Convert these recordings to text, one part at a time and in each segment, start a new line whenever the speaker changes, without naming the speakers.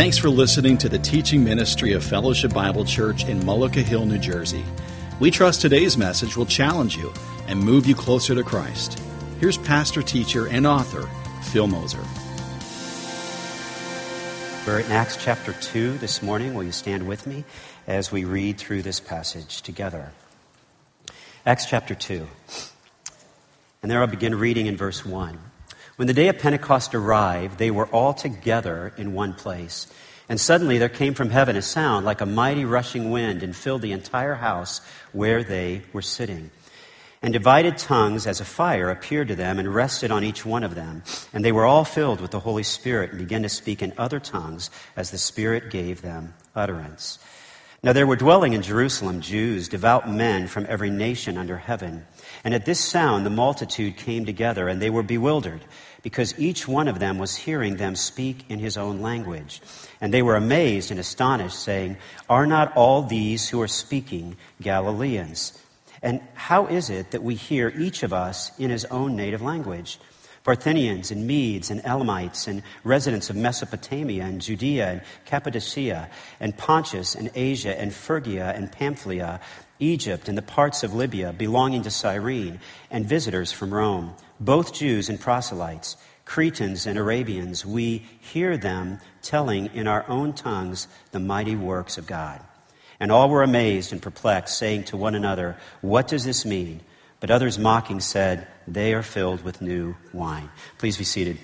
Thanks for listening to the teaching ministry of Fellowship Bible Church in Mullica Hill, New Jersey. We trust today's message will challenge you and move you closer to Christ. Here's pastor, teacher, and author, Phil Moser.
We're in Acts chapter 2 this morning. Will you stand with me as we read through this passage together? Acts chapter 2. And there I'll begin reading in verse 1. When the day of Pentecost arrived, they were all together in one place. And suddenly there came from heaven a sound like a mighty rushing wind and filled the entire house where they were sitting. And divided tongues as a fire appeared to them and rested on each one of them. And they were all filled with the Holy Spirit and began to speak in other tongues as the Spirit gave them utterance. Now there were dwelling in Jerusalem Jews, devout men from every nation under heaven. And at this sound the multitude came together and they were bewildered because each one of them was hearing them speak in his own language. And they were amazed and astonished, saying, Are not all these who are speaking Galileans? And how is it that we hear each of us in his own native language? Parthians and Medes and Elamites and residents of Mesopotamia and Judea and Cappadocia and Pontus and Asia and Phrygia and Pamphylia, Egypt and the parts of Libya belonging to Cyrene, and visitors from Rome both Jews and proselytes, Cretans and Arabians, we hear them telling in our own tongues the mighty works of God. And all were amazed and perplexed, saying to one another, What does this mean? But others mocking said, They are filled with new wine. Please be seated.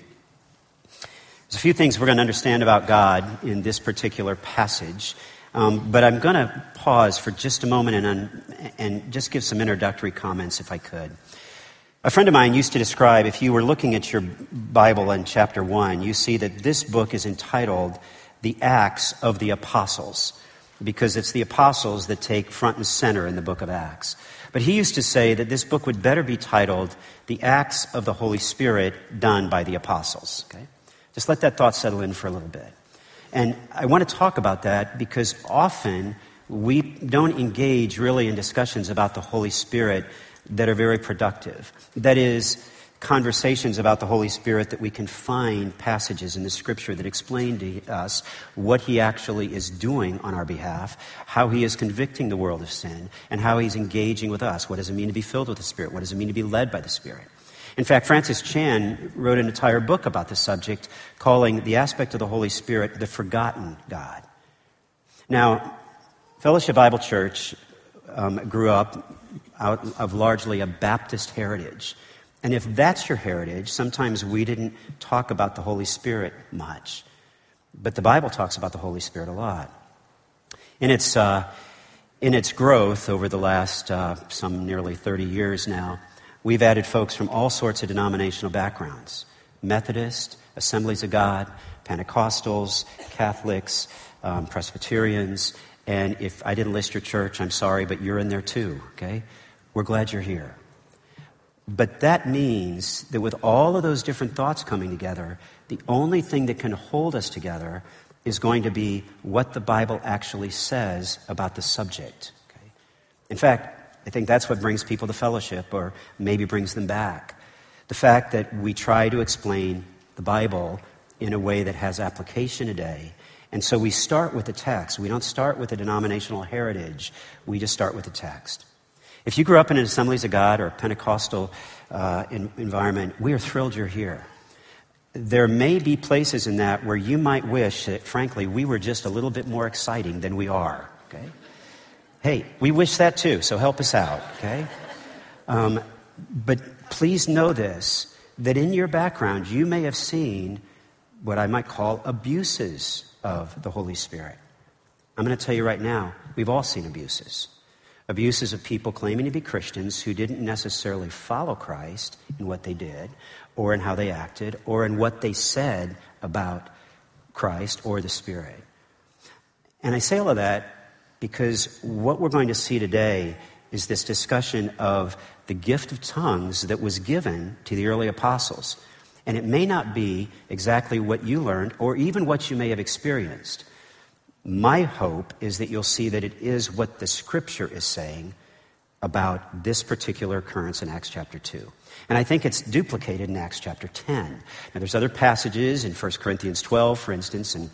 There's a few things we're going to understand about God in this particular passage. Um, but I'm going to pause for just a moment and, and just give some introductory comments if I could. A friend of mine used to describe if you were looking at your Bible in chapter 1, you see that this book is entitled The Acts of the Apostles, because it's the apostles that take front and center in the book of Acts. But he used to say that this book would better be titled The Acts of the Holy Spirit Done by the Apostles. Okay? Just let that thought settle in for a little bit. And I want to talk about that because often we don't engage really in discussions about the Holy Spirit that are very productive. That is, conversations about the Holy Spirit that we can find passages in the Scripture that explain to us what He actually is doing on our behalf, how He is convicting the world of sin, and how He's engaging with us. What does it mean to be filled with the Spirit? What does it mean to be led by the Spirit? In fact, Francis Chan wrote an entire book about the subject, calling the aspect of the Holy Spirit the forgotten God. Now, Fellowship Bible Church um, grew up out of largely a Baptist heritage. And if that's your heritage, sometimes we didn't talk about the Holy Spirit much. But the Bible talks about the Holy Spirit a lot. In its, uh, in its growth over the last uh, some nearly 30 years now, we've added folks from all sorts of denominational backgrounds Methodist, Assemblies of God, Pentecostals, Catholics, um, Presbyterians. And if I didn't list your church, I'm sorry, but you're in there too, okay? We're glad you're here. But that means that with all of those different thoughts coming together, the only thing that can hold us together is going to be what the Bible actually says about the subject. Okay? In fact, I think that's what brings people to fellowship or maybe brings them back. The fact that we try to explain the Bible in a way that has application today. And so we start with the text. We don't start with a denominational heritage. We just start with the text. If you grew up in an Assemblies of God or a Pentecostal uh, in, environment, we are thrilled you're here. There may be places in that where you might wish that, frankly, we were just a little bit more exciting than we are. Okay? Hey, we wish that too, so help us out. Okay? Um, but please know this that in your background, you may have seen what I might call abuses of the Holy Spirit. I'm going to tell you right now, we've all seen abuses abuses of people claiming to be Christians who didn't necessarily follow Christ in what they did, or in how they acted, or in what they said about Christ or the Spirit. And I say all of that because what we're going to see today is this discussion of the gift of tongues that was given to the early apostles. And it may not be exactly what you learned or even what you may have experienced. My hope is that you'll see that it is what the scripture is saying about this particular occurrence in Acts chapter 2. And I think it's duplicated in Acts chapter 10. Now, there's other passages in 1 Corinthians 12, for instance, and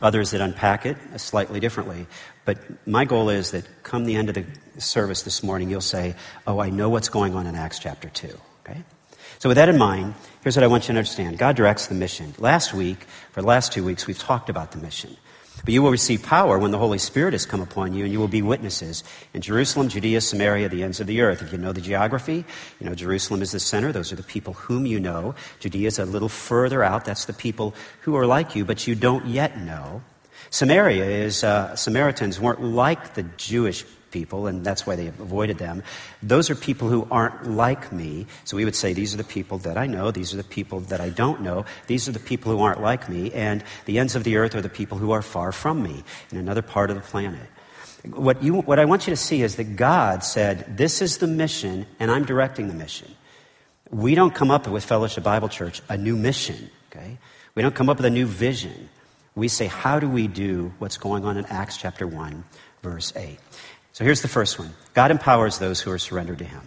Others that unpack it slightly differently. But my goal is that come the end of the service this morning, you'll say, Oh, I know what's going on in Acts chapter 2. Okay? So, with that in mind, here's what I want you to understand God directs the mission. Last week, for the last two weeks, we've talked about the mission. But you will receive power when the Holy Spirit has come upon you, and you will be witnesses in Jerusalem, Judea, Samaria, the ends of the earth. If you know the geography, you know Jerusalem is the center. Those are the people whom you know. Judea is a little further out. That's the people who are like you, but you don't yet know. Samaria is, uh, Samaritans weren't like the Jewish people, and that's why they avoided them. Those are people who aren't like me. So we would say, These are the people that I know, these are the people that I don't know, these are the people who aren't like me, and the ends of the earth are the people who are far from me in another part of the planet. What, you, what I want you to see is that God said, This is the mission, and I'm directing the mission. We don't come up with Fellowship Bible Church a new mission, okay? We don't come up with a new vision. We say, How do we do what's going on in Acts chapter 1, verse 8? So here's the first one God empowers those who are surrendered to Him.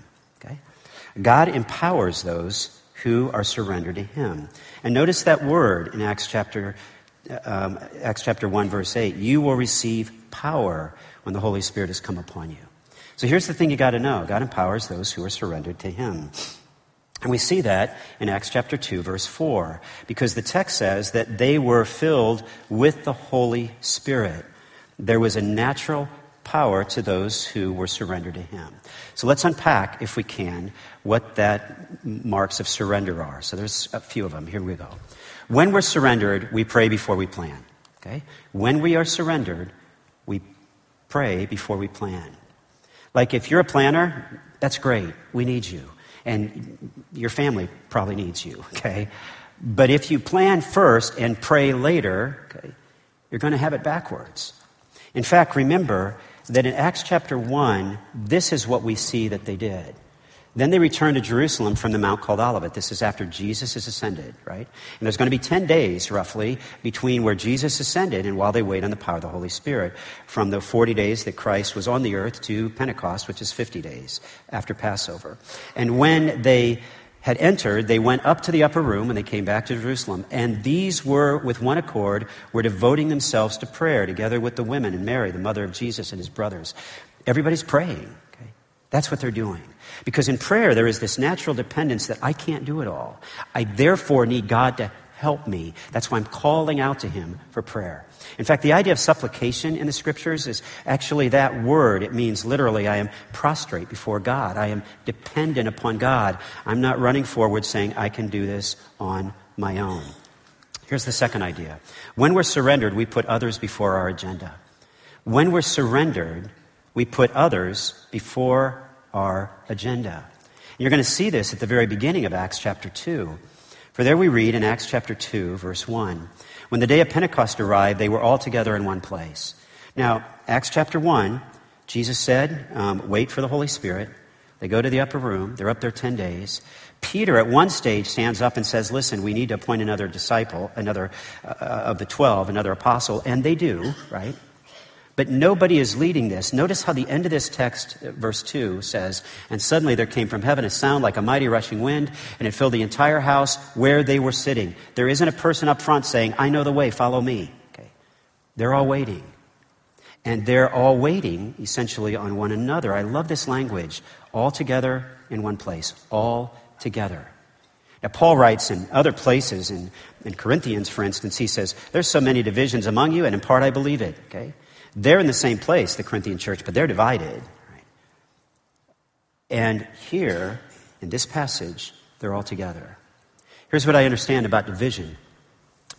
Okay? God empowers those who are surrendered to Him. And notice that word in Acts chapter, um, Acts chapter 1, verse 8. You will receive power when the Holy Spirit has come upon you. So here's the thing you got to know God empowers those who are surrendered to Him. And we see that in Acts chapter 2, verse 4, because the text says that they were filled with the Holy Spirit. There was a natural power to those who were surrendered to Him. So let's unpack, if we can, what that marks of surrender are. So there's a few of them. Here we go. When we're surrendered, we pray before we plan. Okay? When we are surrendered, we pray before we plan. Like if you're a planner, that's great. We need you. And your family probably needs you, okay? But if you plan first and pray later, okay, you're going to have it backwards. In fact, remember, that in Acts chapter 1, this is what we see that they did. Then they returned to Jerusalem from the mount called Olivet. This is after Jesus is ascended, right? And there's going to be 10 days, roughly, between where Jesus ascended and while they wait on the power of the Holy Spirit, from the 40 days that Christ was on the earth to Pentecost, which is 50 days after Passover. And when they had entered, they went up to the upper room and they came back to Jerusalem. And these were, with one accord, were devoting themselves to prayer together with the women and Mary, the mother of Jesus, and his brothers. Everybody's praying. Okay? That's what they're doing. Because in prayer, there is this natural dependence that I can't do it all. I therefore need God to help me. That's why I'm calling out to Him for prayer. In fact, the idea of supplication in the scriptures is actually that word. It means literally, I am prostrate before God. I am dependent upon God. I'm not running forward saying, I can do this on my own. Here's the second idea. When we're surrendered, we put others before our agenda. When we're surrendered, we put others before our agenda. And you're going to see this at the very beginning of Acts chapter 2. For there we read in Acts chapter 2, verse 1 When the day of Pentecost arrived, they were all together in one place. Now, Acts chapter 1, Jesus said, um, Wait for the Holy Spirit. They go to the upper room, they're up there 10 days. Peter, at one stage, stands up and says, Listen, we need to appoint another disciple, another uh, of the 12, another apostle. And they do, right? But nobody is leading this. Notice how the end of this text, uh, verse 2, says, And suddenly there came from heaven a sound like a mighty rushing wind, and it filled the entire house where they were sitting. There isn't a person up front saying, I know the way, follow me. Okay. They're all waiting. And they're all waiting, essentially, on one another. I love this language. All together in one place. All together. Now, Paul writes in other places, in, in Corinthians, for instance, he says, There's so many divisions among you, and in part I believe it. Okay? They're in the same place, the Corinthian church, but they're divided. Right? And here, in this passage, they're all together. Here's what I understand about division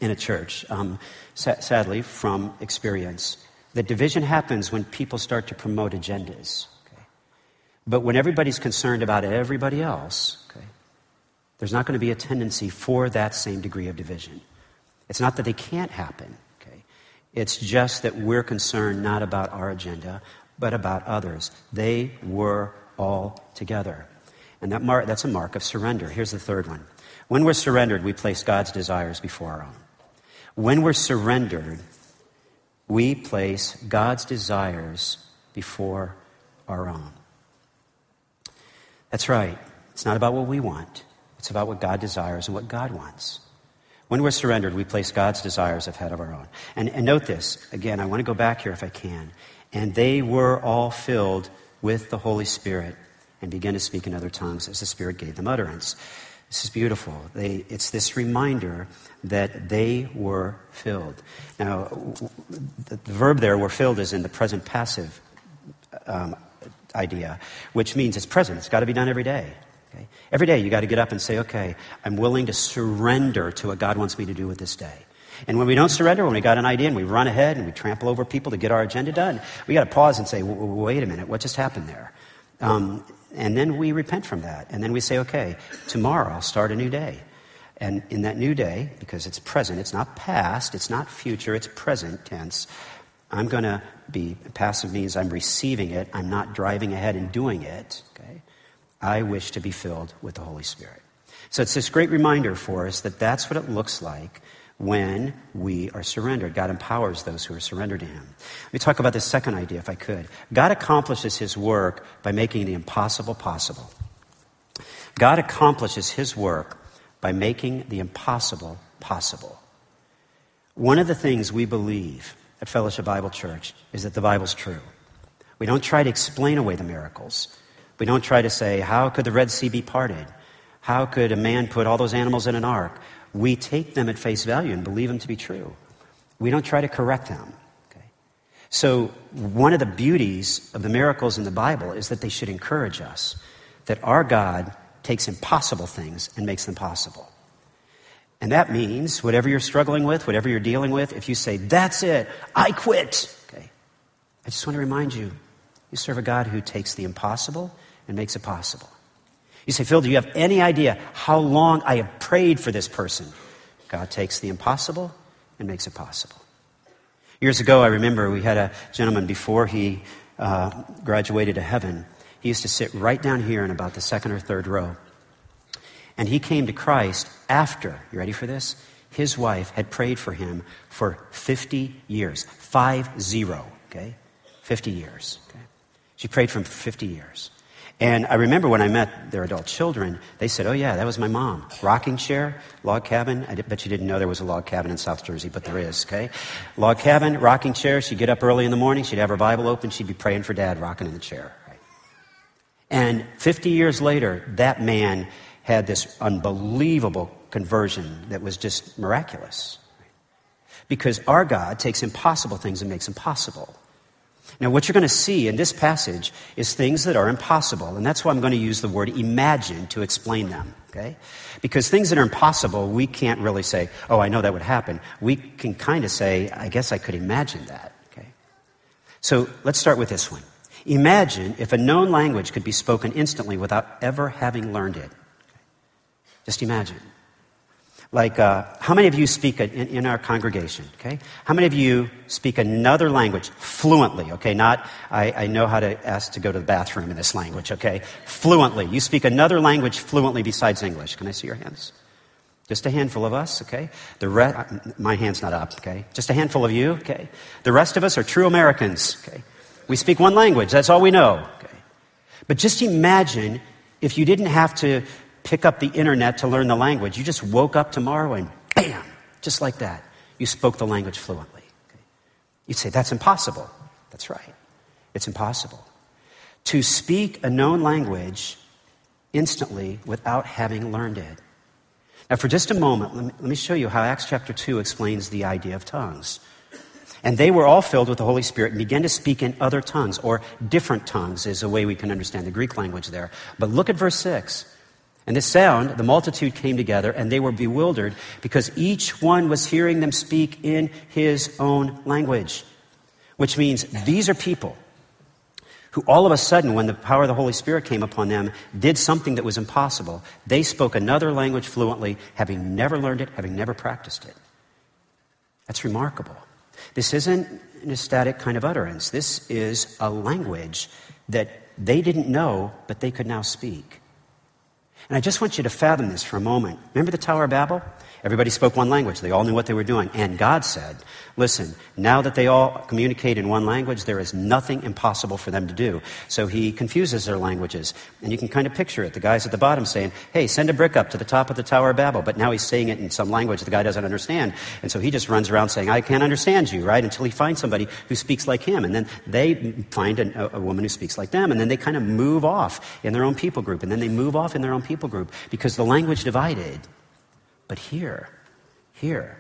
in a church, um, sa- sadly, from experience. That division happens when people start to promote agendas. Okay? But when everybody's concerned about everybody else, okay, there's not going to be a tendency for that same degree of division. It's not that they can't happen, it's just that we're concerned not about our agenda, but about others. They were all together. And that that's a mark of surrender. Here's the third one. When we're surrendered, we place God's desires before our own. When we're surrendered, we place God's desires before our own. That's right. It's not about what we want, it's about what God desires and what God wants. When we're surrendered, we place God's desires ahead of our own. And, and note this, again, I want to go back here if I can. And they were all filled with the Holy Spirit and began to speak in other tongues as the Spirit gave them utterance. This is beautiful. They, it's this reminder that they were filled. Now, the, the verb there, were filled, is in the present passive um, idea, which means it's present. It's got to be done every day. Okay? Every day you got to get up and say, okay, I'm willing to surrender to what God wants me to do with this day. And when we don't surrender, when we got an idea and we run ahead and we trample over people to get our agenda done, we got to pause and say, wait a minute, what just happened there? Um, and then we repent from that. And then we say, okay, tomorrow I'll start a new day. And in that new day, because it's present, it's not past, it's not future, it's present tense, I'm going to be, passive means I'm receiving it, I'm not driving ahead and doing it. Okay? I wish to be filled with the Holy Spirit. So it's this great reminder for us that that's what it looks like when we are surrendered. God empowers those who are surrendered to Him. Let me talk about this second idea, if I could. God accomplishes His work by making the impossible possible. God accomplishes His work by making the impossible possible. One of the things we believe at Fellowship Bible Church is that the Bible's true. We don't try to explain away the miracles. We don't try to say, how could the Red Sea be parted? How could a man put all those animals in an ark? we take them at face value and believe them to be true. We don't try to correct them. Okay? So, one of the beauties of the miracles in the Bible is that they should encourage us that our God takes impossible things and makes them possible. And that means whatever you're struggling with, whatever you're dealing with, if you say, That's it, I quit. Okay. I just want to remind you you serve a God who takes the impossible and makes it possible. You say, Phil, do you have any idea how long I have prayed for this person? God takes the impossible and makes it possible. Years ago, I remember we had a gentleman before he uh, graduated to heaven. He used to sit right down here in about the second or third row. And he came to Christ after, you ready for this? His wife had prayed for him for 50 years. Five zero, okay? 50 years, okay? She prayed for him for 50 years. And I remember when I met their adult children, they said, Oh, yeah, that was my mom. Rocking chair, log cabin. I bet you didn't know there was a log cabin in South Jersey, but there is, okay? Log cabin, rocking chair. She'd get up early in the morning, she'd have her Bible open, she'd be praying for dad, rocking in the chair. And 50 years later, that man had this unbelievable conversion that was just miraculous. Because our God takes impossible things and makes them possible. Now, what you're going to see in this passage is things that are impossible, and that's why I'm going to use the word imagine to explain them, okay? Because things that are impossible, we can't really say, oh, I know that would happen. We can kind of say, I guess I could imagine that, okay? So let's start with this one. Imagine if a known language could be spoken instantly without ever having learned it. Just imagine. Like, uh, how many of you speak a, in, in, our congregation? Okay, how many of you speak another language fluently? Okay, not I, I know how to ask to go to the bathroom in this language. Okay, fluently. You speak another language fluently besides English. Can I see your hands? Just a handful of us. Okay, the re- my hand's not up. Okay, just a handful of you. Okay, the rest of us are true Americans. Okay, we speak one language. That's all we know. Okay, but just imagine if you didn't have to pick up the internet to learn the language. You just woke up tomorrow and bam, just like that, you spoke the language fluently. You'd say, that's impossible. That's right. It's impossible. To speak a known language instantly without having learned it. Now, for just a moment, let me, let me show you how Acts chapter 2 explains the idea of tongues. And they were all filled with the Holy Spirit and began to speak in other tongues, or different tongues is a way we can understand the Greek language there. But look at verse 6. And this sound, the multitude came together and they were bewildered because each one was hearing them speak in his own language, which means these are people who all of a sudden, when the power of the Holy Spirit came upon them, did something that was impossible. They spoke another language fluently, having never learned it, having never practiced it. That's remarkable. This isn't an ecstatic kind of utterance. This is a language that they didn't know, but they could now speak. And I just want you to fathom this for a moment. Remember the Tower of Babel? Everybody spoke one language. They all knew what they were doing. And God said, Listen, now that they all communicate in one language, there is nothing impossible for them to do. So he confuses their languages. And you can kind of picture it. The guy's at the bottom saying, Hey, send a brick up to the top of the Tower of Babel. But now he's saying it in some language the guy doesn't understand. And so he just runs around saying, I can't understand you, right? Until he finds somebody who speaks like him. And then they find a, a woman who speaks like them. And then they kind of move off in their own people group. And then they move off in their own people group because the language divided. But here, here,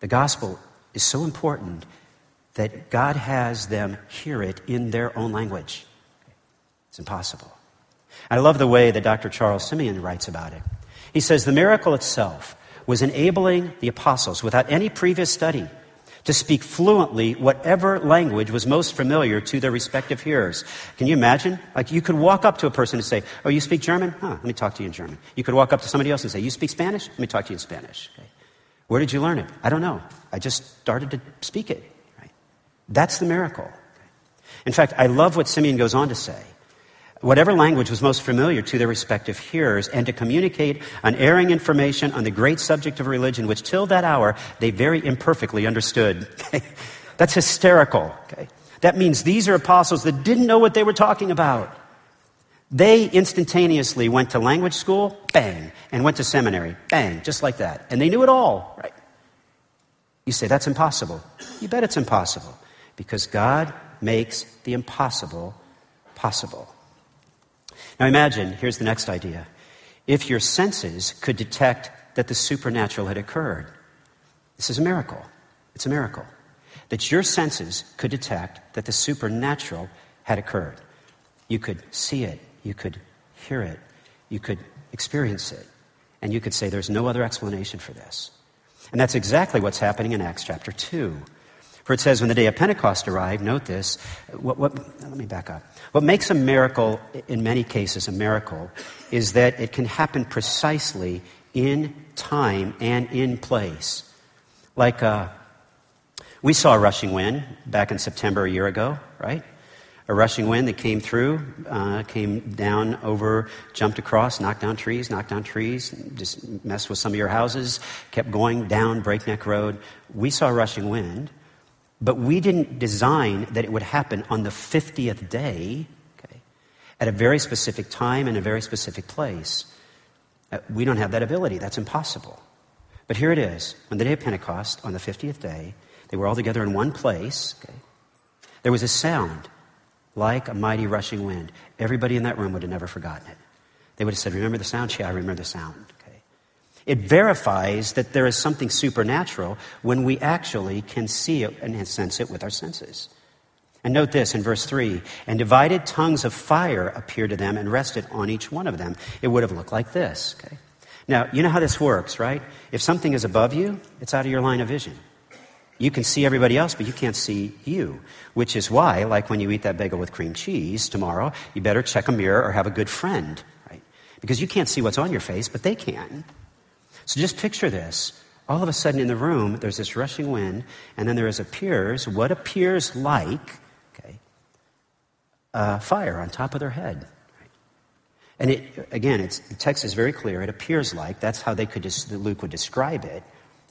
the gospel is so important that God has them hear it in their own language. It's impossible. I love the way that Dr. Charles Simeon writes about it. He says the miracle itself was enabling the apostles, without any previous study, to speak fluently whatever language was most familiar to their respective hearers. Can you imagine? Like you could walk up to a person and say, Oh, you speak German? Huh, let me talk to you in German. You could walk up to somebody else and say, You speak Spanish? Let me talk to you in Spanish. Okay. Where did you learn it? I don't know. I just started to speak it. Right? That's the miracle. In fact, I love what Simeon goes on to say whatever language was most familiar to their respective hearers, and to communicate unerring information on the great subject of religion, which till that hour they very imperfectly understood. That's hysterical. Okay? That means these are apostles that didn't know what they were talking about. They instantaneously went to language school, bang, and went to seminary, bang, just like that. And they knew it all, right? You say, that's impossible. You bet it's impossible because God makes the impossible possible. Now imagine, here's the next idea. If your senses could detect that the supernatural had occurred, this is a miracle. It's a miracle. That your senses could detect that the supernatural had occurred. You could see it, you could hear it, you could experience it, and you could say, There's no other explanation for this. And that's exactly what's happening in Acts chapter 2. For it says, when the day of Pentecost arrived, note this, what, what, let me back up. What makes a miracle, in many cases, a miracle, is that it can happen precisely in time and in place. Like uh, we saw a rushing wind back in September a year ago, right? A rushing wind that came through, uh, came down over, jumped across, knocked down trees, knocked down trees, just messed with some of your houses, kept going down Breakneck Road. We saw a rushing wind. But we didn't design that it would happen on the 50th day, okay, at a very specific time and a very specific place. Uh, we don't have that ability. That's impossible. But here it is. On the day of Pentecost, on the 50th day, they were all together in one place. Okay, there was a sound like a mighty rushing wind. Everybody in that room would have never forgotten it. They would have said, Remember the sound? Yeah, I remember the sound. It verifies that there is something supernatural when we actually can see it and sense it with our senses. And note this in verse 3 and divided tongues of fire appeared to them and rested on each one of them. It would have looked like this. Okay? Now, you know how this works, right? If something is above you, it's out of your line of vision. You can see everybody else, but you can't see you. Which is why, like when you eat that bagel with cream cheese tomorrow, you better check a mirror or have a good friend, right? Because you can't see what's on your face, but they can. So just picture this. All of a sudden in the room, there's this rushing wind, and then there is appears what appears like okay, fire on top of their head. And it, again, the text is very clear. It appears like that's how they could Luke would describe it.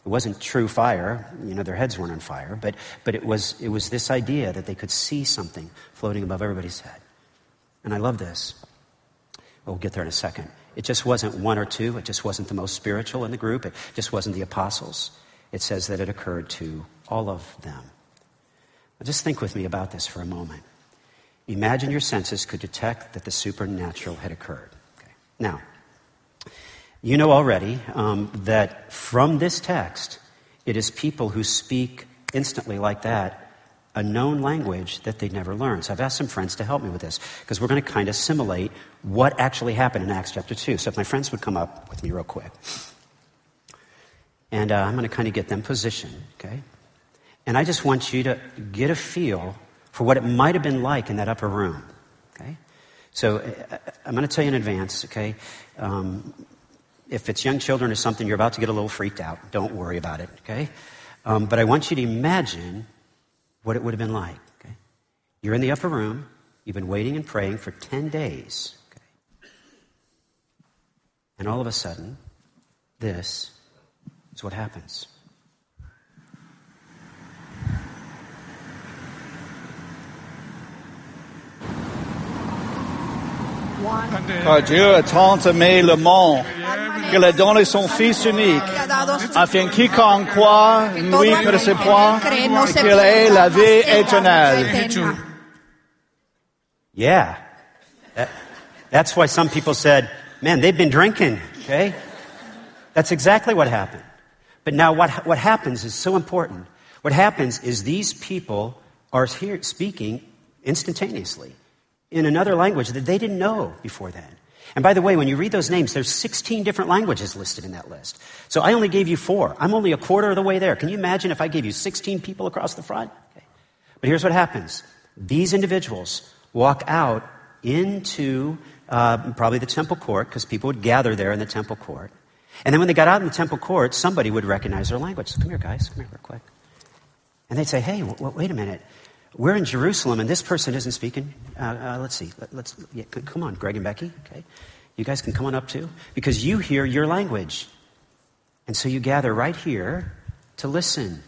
It wasn't true fire, you know, their heads weren't on fire, but, but it, was, it was this idea that they could see something floating above everybody's head. And I love this. We'll get there in a second. It just wasn't one or two. It just wasn't the most spiritual in the group. It just wasn't the apostles. It says that it occurred to all of them. Now just think with me about this for a moment. Imagine your senses could detect that the supernatural had occurred. Okay. Now, you know already um, that from this text, it is people who speak instantly like that a known language that they'd never learned. So I've asked some friends to help me with this because we're going to kind of simulate what actually happened in Acts chapter 2. So if my friends would come up with me real quick. And uh, I'm going to kind of get them positioned, okay? And I just want you to get a feel for what it might have been like in that upper room, okay? So uh, I'm going to tell you in advance, okay? Um, if it's young children or something, you're about to get a little freaked out. Don't worry about it, okay? Um, but I want you to imagine what it would have been like. Okay? You're in the upper room, you've been waiting and praying for 10 days. And all of a sudden, this is what happens.
Car Dieu tant aimé le monde qu'il a donné son Fils unique, afin quiconque croit, lui ne se point, et qu'il ait la vie éternelle.
Yeah. That's why some people said, man, they've been drinking, okay? That's exactly what happened. But now what, what happens is so important. What happens is these people are here speaking instantaneously in another language that they didn't know before then. And by the way, when you read those names, there's 16 different languages listed in that list. So I only gave you four. I'm only a quarter of the way there. Can you imagine if I gave you 16 people across the front? Okay. But here's what happens. These individuals walk out into uh, probably the temple court, because people would gather there in the temple court. And then when they got out in the temple court, somebody would recognize their language. Come here, guys. Come here real quick. And they'd say, hey, w- w- wait a minute. We're in Jerusalem, and this person isn't speaking. Uh, uh, let's see. Let, us yeah, come on, Greg and Becky. Okay, you guys can come on up too, because you hear your language, and so you gather right here to listen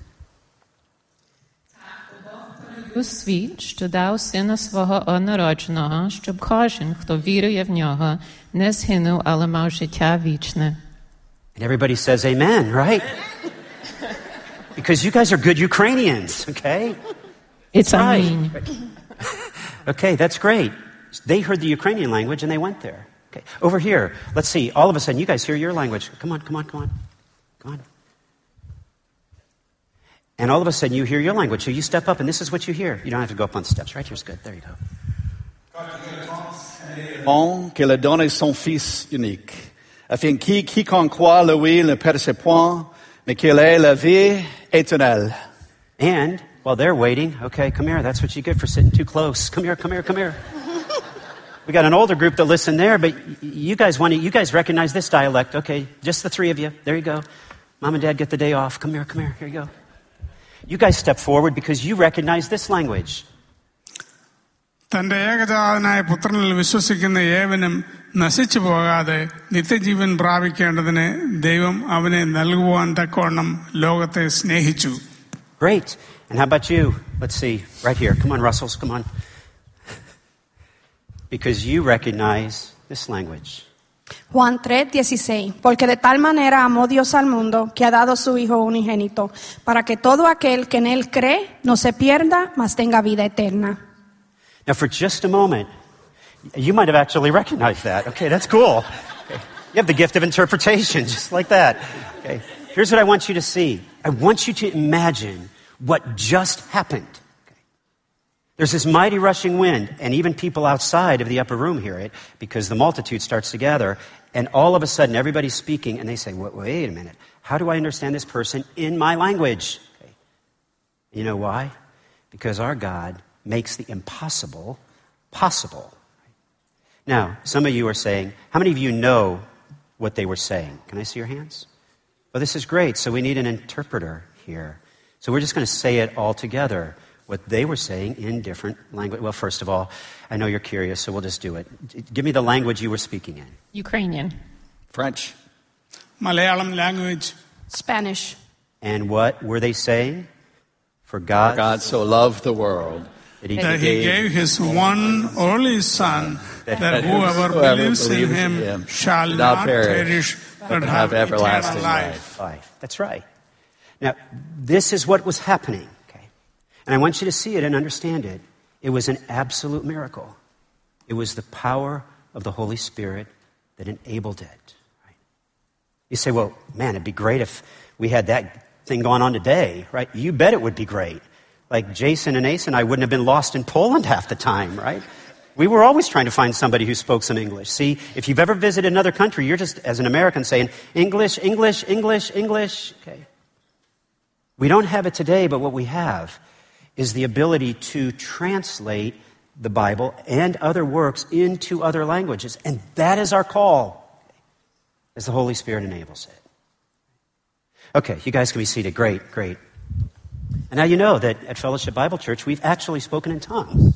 У світ, що дав сина свого однородженого, щоб кожен, хто вірує в нього, не згинув, але мав життя вічне.
And everybody says amen, right? because you guys are good Ukrainians, okay?
It's
Right.
амінь.
Okay, that's great. They heard the Ukrainian language and they went there. Okay, over here, let's see. All of a sudden, you guys hear your language. Come on, come on, come on. Come on. And all of a sudden, you hear your language. So you step up, and this is what you hear. You don't have to go up on the steps. Right here's good. There you go.
Bon, qu'il a donné son Fils unique, afin que quiconque croit, lui, ne perde point, mais qu'il ait la vie éternelle.
And while they're waiting, okay, come here. That's what you get for sitting too close. Come here, come here, come here. we got an older group that listen there, but you guys want to, you guys recognize this dialect. Okay, just the three of you. There you go. Mom and dad get the day off. Come here, come here. Here you go. You guys step forward because you recognize this language.
തന്റെ ഏകജാതനായ പുത്രനിൽ വിശ്വസിക്കുന്ന ഏവനും നശിച്ചു പോകാതെ നിത്യജീവൻ പ്രാപിക്കേണ്ടതിന് ദൈവം അവനെ നൽകുവാൻ തക്കവണ്ണം ലോകത്തെ സ്നേഹിച്ചു
Great. And how about you? Let's see. Right here. Come on, Russells. Come on. because you recognize this language.
Juan 3:16, porque de tal manera amó Dios al mundo que ha dado su Hijo unigénito, para que todo aquel que en Él cree no se pierda, mas tenga vida eterna.
Now, for just a moment, you might have actually recognized that. Okay, that's cool. Okay. You have the gift of interpretation, just like that. Okay. Here's what I want you to see I want you to imagine what just happened. There's this mighty rushing wind, and even people outside of the upper room hear it because the multitude starts to gather, and all of a sudden everybody's speaking, and they say, "Wait- Wait a minute. How do I understand this person in my language? Okay. You know why? Because our God makes the impossible possible. Now, some of you are saying, how many of you know what they were saying? Can I see your hands? Well, this is great. So we need an interpreter here. So we're just going to say it all together, what they were saying in different language. Well, first of all, I know you're curious, so we'll just do it. Give me the language you were speaking in
Ukrainian,
French,
Malayalam language,
Spanish.
And what were they saying? For God, For
God so loved the world.
That he,
that gave, he gave his one only son, that, that whoever,
whoever
believes,
believes in
him,
him
shall
not perish,
but have
everlasting
life.
life. That's right. Now, this is what was happening. And I want you to see it and understand it. It was an absolute miracle. It was the power of the Holy Spirit that enabled it. Right? You say, well, man, it'd be great if we had that thing going on today, right? You bet it would be great. Like Jason and Ace and I wouldn't have been lost in Poland half the time, right? We were always trying to find somebody who spoke some English. See, if you've ever visited another country, you're just, as an American, saying, English, English, English, English. Okay. We don't have it today, but what we have is the ability to translate the Bible and other works into other languages. And that is our call, as the Holy Spirit enables it. Okay, you guys can be seated. Great, great. And now you know that at Fellowship Bible Church, we've actually spoken in tongues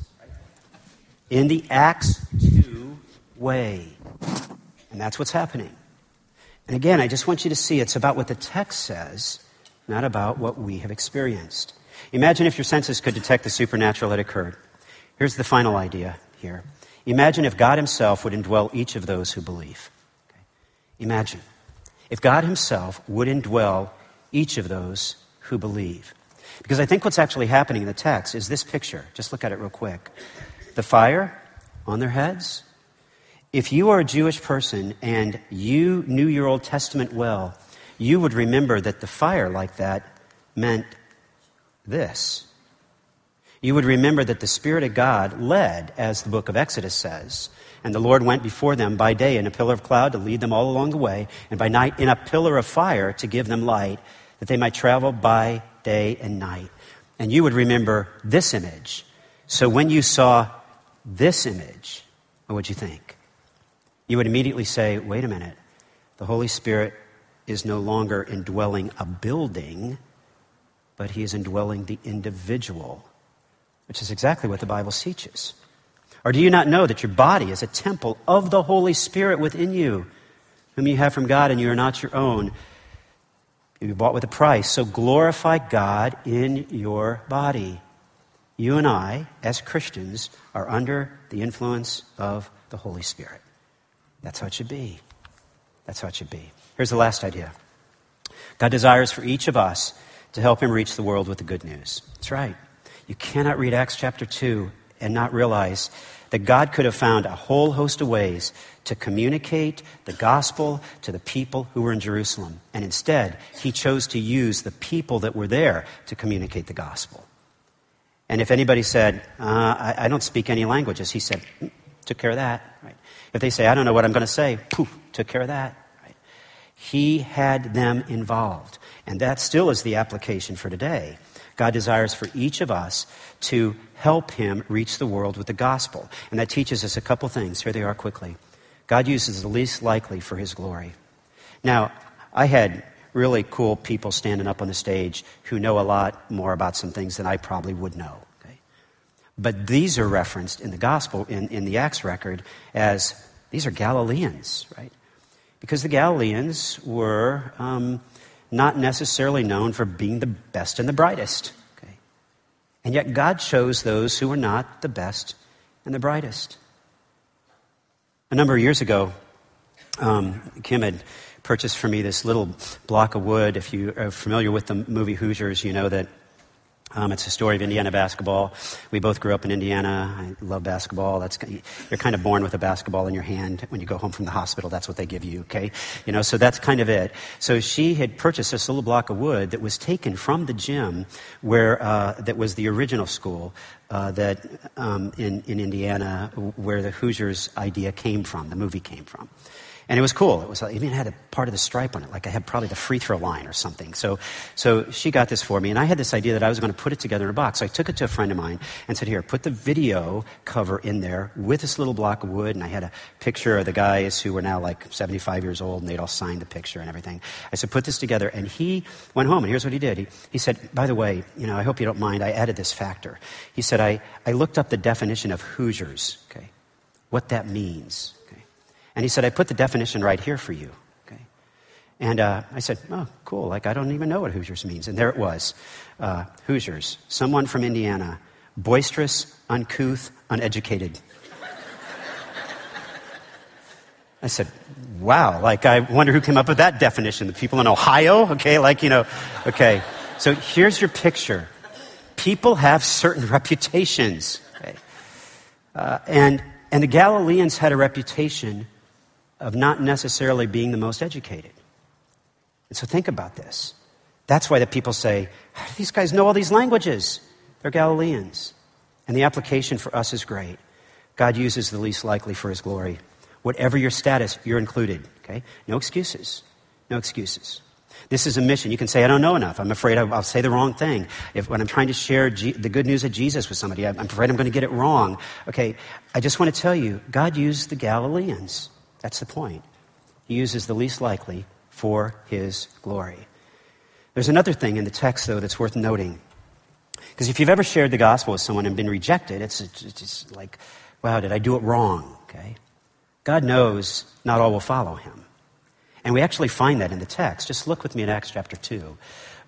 in the Acts 2 way. And that's what's happening. And again, I just want you to see it's about what the text says, not about what we have experienced. Imagine if your senses could detect the supernatural that occurred. Here's the final idea here. Imagine if God Himself would indwell each of those who believe. Okay. Imagine if God Himself would indwell each of those who believe. Because I think what's actually happening in the text is this picture. Just look at it real quick. The fire on their heads. If you are a Jewish person and you knew your Old Testament well, you would remember that the fire like that meant this. You would remember that the Spirit of God led, as the book of Exodus says, and the Lord went before them by day in a pillar of cloud to lead them all along the way, and by night in a pillar of fire to give them light, that they might travel by day and night. And you would remember this image. So when you saw this image, what would you think? You would immediately say, wait a minute, the Holy Spirit is no longer indwelling a building, but he is indwelling the individual, which is exactly what the Bible teaches. Or do you not know that your body is a temple of the Holy Spirit within you, whom you have from God, and you are not your own? You were bought with a price. So glorify God in your body. You and I, as Christians, are under the influence of the Holy Spirit. That's how it should be. That's how it should be. Here's the last idea God desires for each of us to help him reach the world with the good news. That's right. You cannot read Acts chapter 2 and not realize that God could have found a whole host of ways to communicate the gospel to the people who were in Jerusalem. And instead, he chose to use the people that were there to communicate the gospel. And if anybody said, uh, I, I, don't speak any languages, he said, mm, took care of that. Right? If they say, I don't know what I'm going to say, poof, took care of that. Right? He had them involved. And that still is the application for today. God desires for each of us to help him reach the world with the gospel. And that teaches us a couple things. Here they are quickly. God uses the least likely for his glory. Now, I had really cool people standing up on the stage who know a lot more about some things than I probably would know. Okay? But these are referenced in the gospel, in, in the Acts record, as these are Galileans, right? Because the Galileans were um, not necessarily known for being the best and the brightest. Okay? And yet God chose those who were not the best and the brightest. A number of years ago, um, Kim had purchased for me this little block of wood. If you are familiar with the movie Hoosiers, you know that um, it's a story of Indiana basketball. We both grew up in Indiana. I love basketball. That's you're kind of born with a basketball in your hand when you go home from the hospital. That's what they give you. Okay, you know. So that's kind of it. So she had purchased this little block of wood that was taken from the gym where uh, that was the original school uh, that um, in in Indiana where the Hoosiers idea came from. The movie came from. And it was cool. It was it even had a part of the stripe on it, like I had probably the free throw line or something. So, so she got this for me, and I had this idea that I was going to put it together in a box. So I took it to a friend of mine and said, "Here, put the video cover in there with this little block of wood." And I had a picture of the guys who were now like 75 years old, and they'd all signed the picture and everything. I said, "Put this together." And he went home, and here's what he did. He, he said, "By the way, you know, I hope you don't mind. I added this factor." He said, "I I looked up the definition of Hoosiers. Okay, what that means." And he said, I put the definition right here for you. Okay? And uh, I said, oh, cool. Like, I don't even know what Hoosiers means. And there it was uh, Hoosiers, someone from Indiana, boisterous, uncouth, uneducated. I said, wow, like, I wonder who came up with that definition. The people in Ohio? Okay, like, you know, okay. So here's your picture. People have certain reputations. Okay? Uh, and, and the Galileans had a reputation of not necessarily being the most educated. And so think about this. That's why the people say, How do these guys know all these languages? They're Galileans. And the application for us is great. God uses the least likely for his glory. Whatever your status, you're included. Okay? No excuses. No excuses. This is a mission. You can say, I don't know enough. I'm afraid I'll say the wrong thing. If, when I'm trying to share G- the good news of Jesus with somebody, I'm afraid I'm going to get it wrong. Okay, I just want to tell you, God used the Galileans. That's the point. He uses the least likely for his glory. There's another thing in the text, though, that's worth noting. Because if you've ever shared the gospel with someone and been rejected, it's, it's like, wow, did I do it wrong? Okay? God knows not all will follow him. And we actually find that in the text. Just look with me at Acts chapter 2.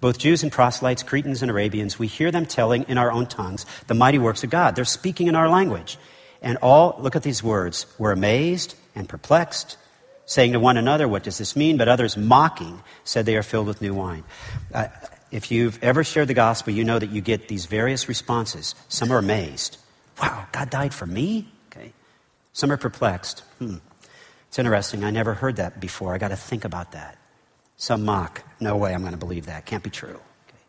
Both Jews and proselytes, Cretans and Arabians, we hear them telling in our own tongues the mighty works of God. They're speaking in our language. And all, look at these words, were amazed and perplexed, saying to one another, What does this mean? But others, mocking, said they are filled with new wine. Uh, if you've ever shared the gospel, you know that you get these various responses. Some are amazed. Wow, God died for me? Okay. Some are perplexed. Hmm. It's interesting. I never heard that before. I got to think about that. Some mock. No way I'm going to believe that. Can't be true. Okay.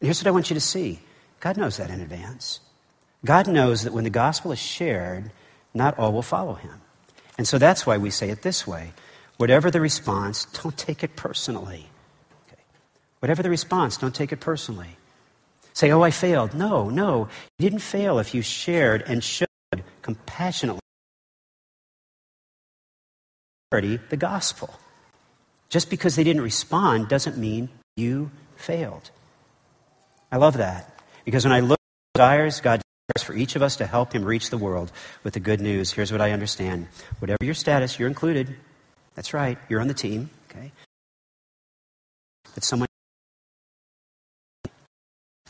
And here's what I want you to see God knows that in advance. God knows that when the gospel is shared, not all will follow him. And so that's why we say it this way whatever the response, don't take it personally. Okay. Whatever the response, don't take it personally. Say, oh, I failed. No, no. You didn't fail if you shared and showed compassionately the gospel. Just because they didn't respond doesn't mean you failed. I love that. Because when I look at desires, God for each of us to help him reach the world with the good news. Here's what I understand. Whatever your status, you're included. That's right. You're on the team. Okay. But someone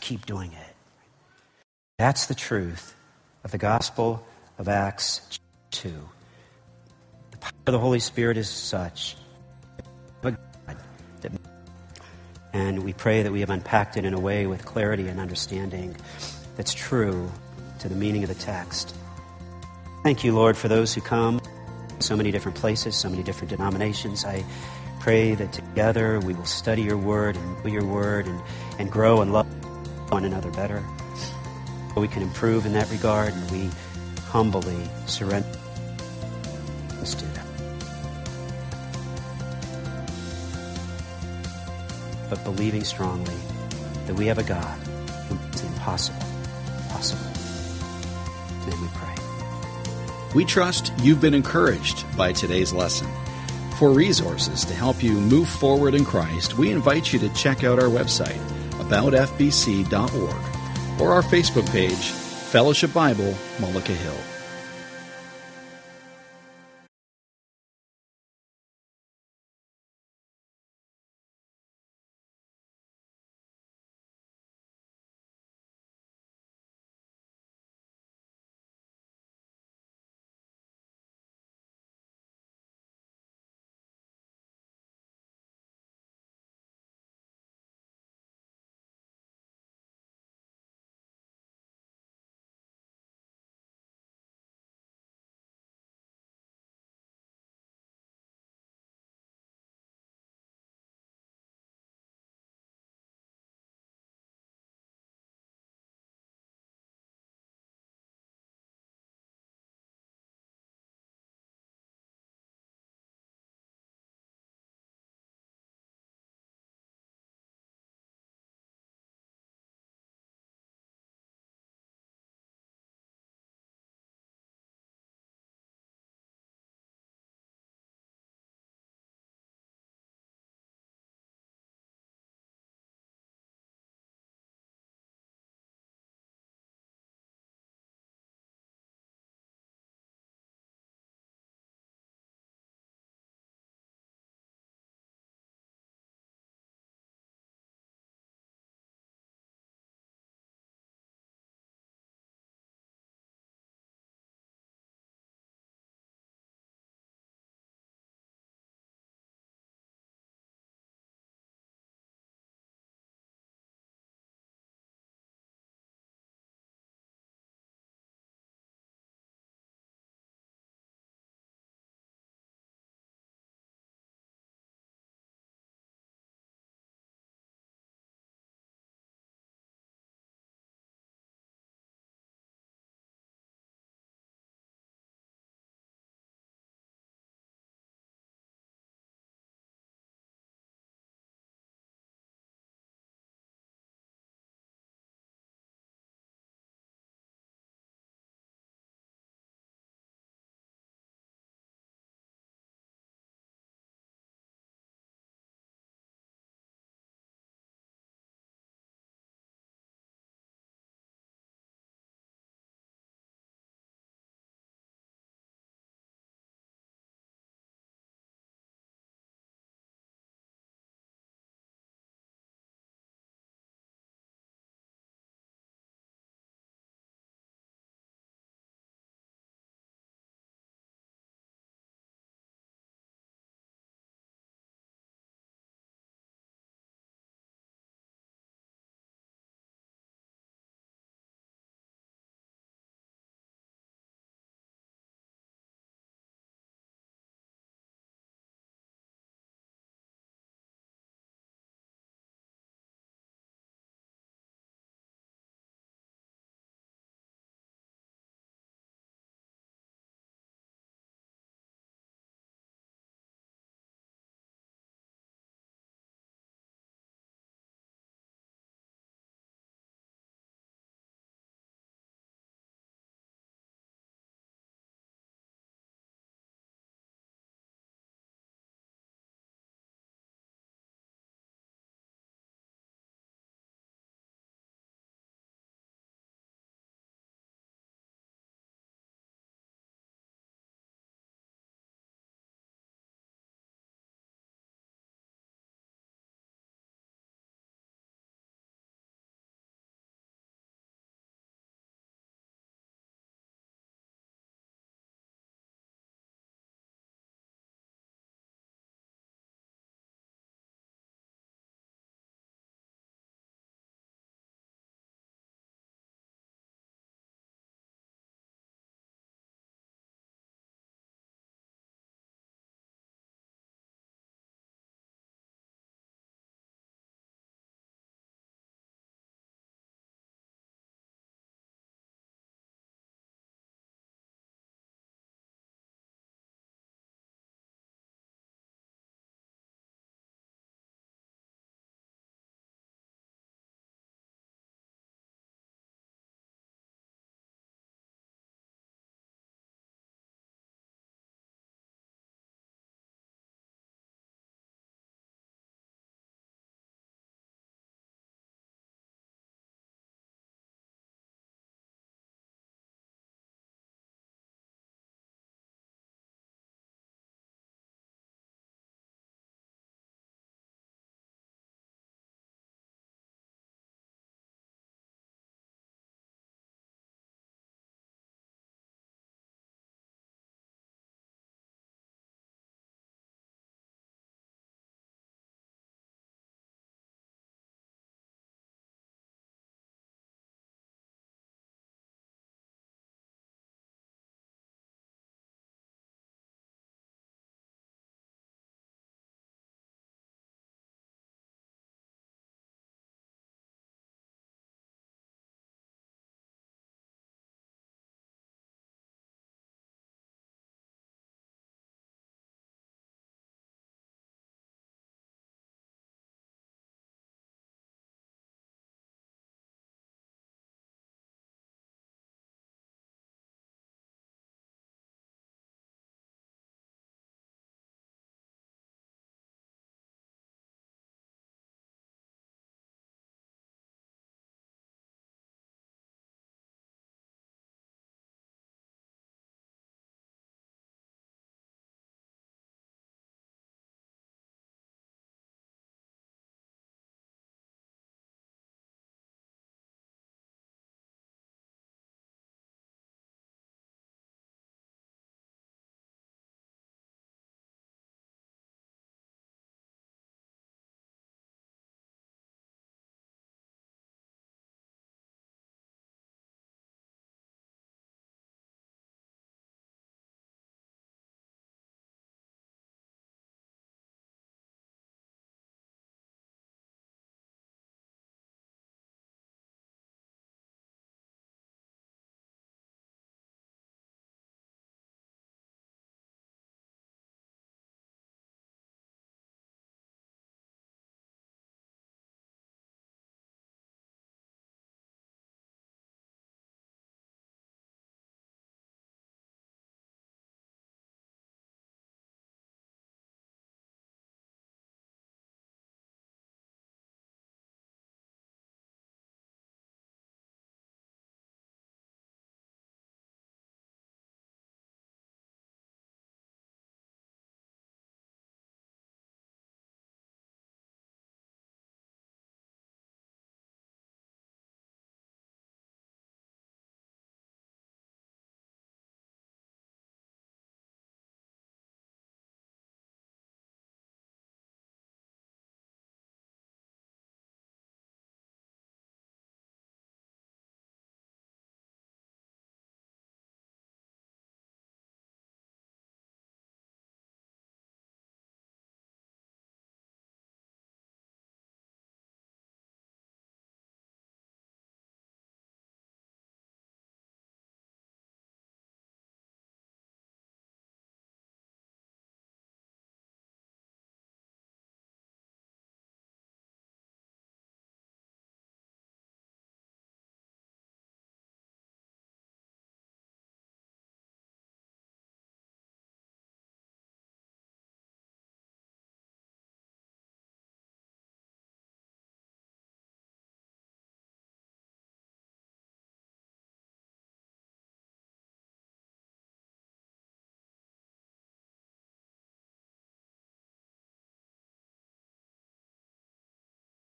keep doing it. That's the truth of the gospel of Acts 2. The power of the Holy Spirit is such and we pray that we have unpacked it in a way with clarity and understanding that's true to the meaning of the text. Thank you, Lord, for those who come from so many different places, so many different denominations. I pray that together we will study your word and know your word and, and grow and love one another better. We can improve in that regard, and we humbly surrender. Let's do that. but believing strongly that we have a God who the impossible possible. Then we pray.
We trust you've been encouraged by today's lesson. For resources to help you move forward in Christ, we invite you to check out our website, aboutfbc.org, or our Facebook page, Fellowship Bible, Mullica Hill.